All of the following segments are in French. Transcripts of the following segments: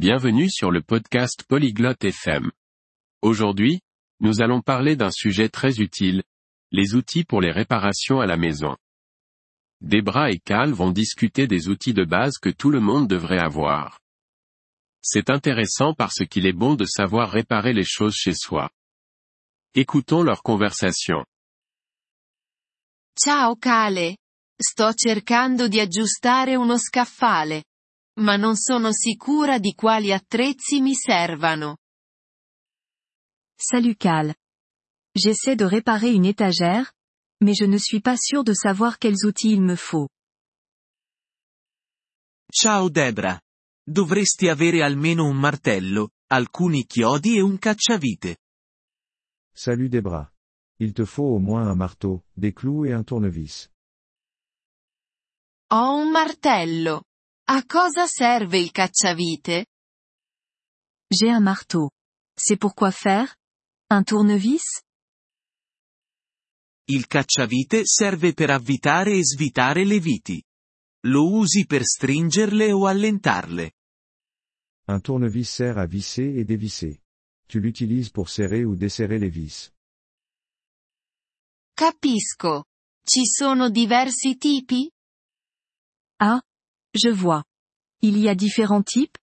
Bienvenue sur le podcast Polyglotte FM. Aujourd'hui, nous allons parler d'un sujet très utile, les outils pour les réparations à la maison. Debra et Cal vont discuter des outils de base que tout le monde devrait avoir. C'est intéressant parce qu'il est bon de savoir réparer les choses chez soi. Écoutons leur conversation. Ciao Cale. Sto cercando di aggiustare uno scaffale. Ma non sono sicura di quali attrezzi mi servano. Salut Cal. J'essaie de réparer une étagère, mais je ne suis pas sûr de savoir quels outils il me faut. Ciao Debra. Dovresti avere almeno un martello, alcuni chiodi e un cacciavite. Salut Debra. Il te faut au moins un marteau, des clous et un tournevis. Ho un martello. A cosa serve il cacciavite? J'ai un marteau. C'est pour quoi faire Un tournevis Il cacciavite serve per avvitare e svitare le viti. Lo usi per stringerle o allentarle. Un tournevis sert à visser et dévisser. Tu l'utilises pour serrer ou desserrer les vis. Capisco. Ci sono diversi tipi? Ah, je vois. Il y a différents types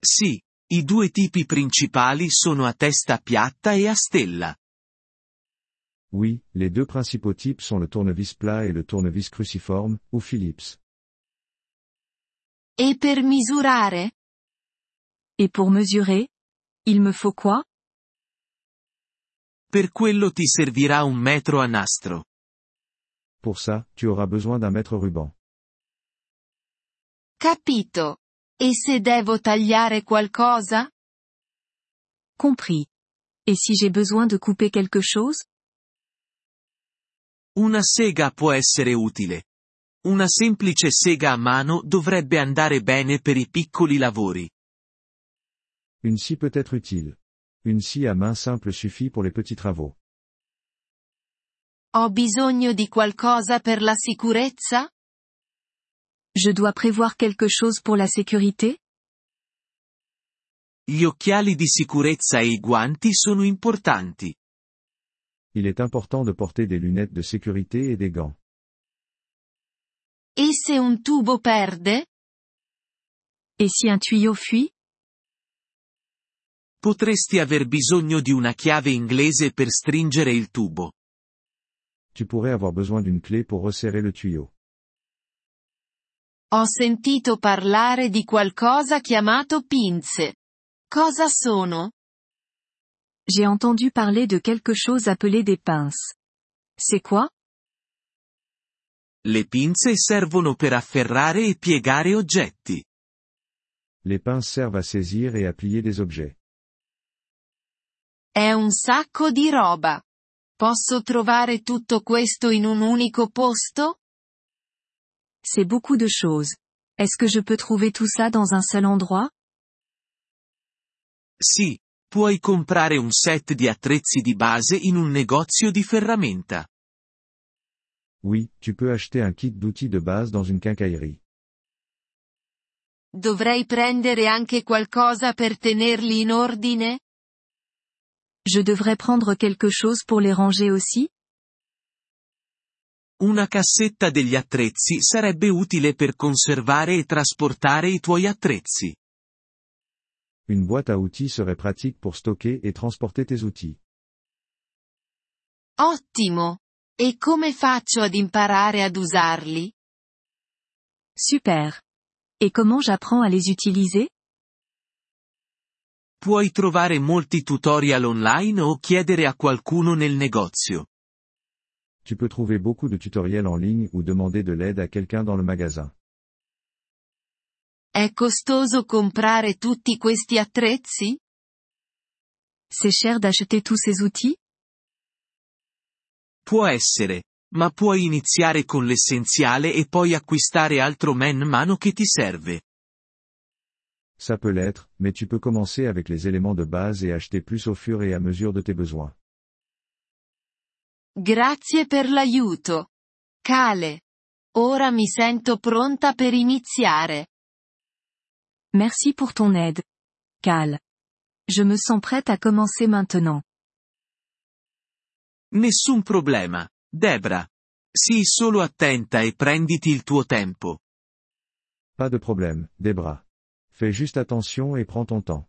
Sì, i due tipi principali sono a testa piatta e a stella. Oui, les deux principaux types sont le tournevis plat et le tournevis cruciforme, ou Philips. E per misurare? Et pour mesurer Il me faut quoi? Per quello ti servirà un metro a nastro. Pour ça, tu auras besoin d'un mètre ruban. Capito. E se devo tagliare qualcosa? Compris. Et si j'ai besoin de couper quelque chose Una sega può essere utile. Una semplice sega a mano dovrebbe andare bene per i piccoli lavori. Une scie peut être utile. Une scie à main simple suffit pour les petits travaux. Ho bisogno di qualcosa per la sicurezza? Je dois prévoir quelque chose pour la sécurité? Gli occhiali di sicurezza e i guanti sono importanti. Il est important de porter des lunettes de sécurité et des gants. E se un tubo perde? Et si un tuyau fuit? Potresti aver bisogno di una chiave inglese per stringere il tubo. Tu pourrais avoir besoin d'une clé pour resserrer le tuyau. Ho sentito parlare di qualcosa chiamato pinze. Cosa sono? J'ai entendu parler de quelque chose appelé des pinces. C'est quoi Le pinze servono per afferrare e piegare oggetti. Les pinces servent à saisir et à plier des objets. È un sacco di roba. Posso trovare tutto questo in un unico posto? C'est beaucoup de choses. Est-ce que je peux trouver tout ça dans un seul endroit? Sì, puoi comprare un set di attrezzi di base in un negozio di ferramenta. Oui, tu peux acheter un kit d'outils de base dans une quincaillerie. Dovrei prendere anche qualcosa per tenerli in ordine? Je devrais prendre quelque chose pour les ranger aussi? Una cassetta degli attrezzi sarebbe utile per conservare e trasportare i tuoi attrezzi. Une boîte à outils serait pratique pour stocker et transporter tes outils. Ottimo. E come faccio ad imparare ad usarli? Super. Et comment j'apprends à les utiliser Puoi trovare molti tutorial online o chiedere a qualcuno nel negozio. Tu peux trouver beaucoup de tutoriels en ligne ou demander de l'aide à quelqu'un dans le magasin. È costoso comprare tutti questi attrezzi? C'est cher d'acheter tous ces outils? Può essere, ma puoi iniziare con l'essenziale e poi acquistare altro man mano che ti serve. Ça peut l'être, mais tu peux commencer avec les éléments de base et acheter plus au fur et à mesure de tes besoins. Grazie per l'aiuto. Cale. Ora mi sento pronta per iniziare. Merci pour ton aide. Cal. Je me sens prête à commencer maintenant. Nessun problema, Debra. Sii solo attenta e prenditi il tuo tempo. Pas de problème, Debra. Fais juste attention et prends ton temps.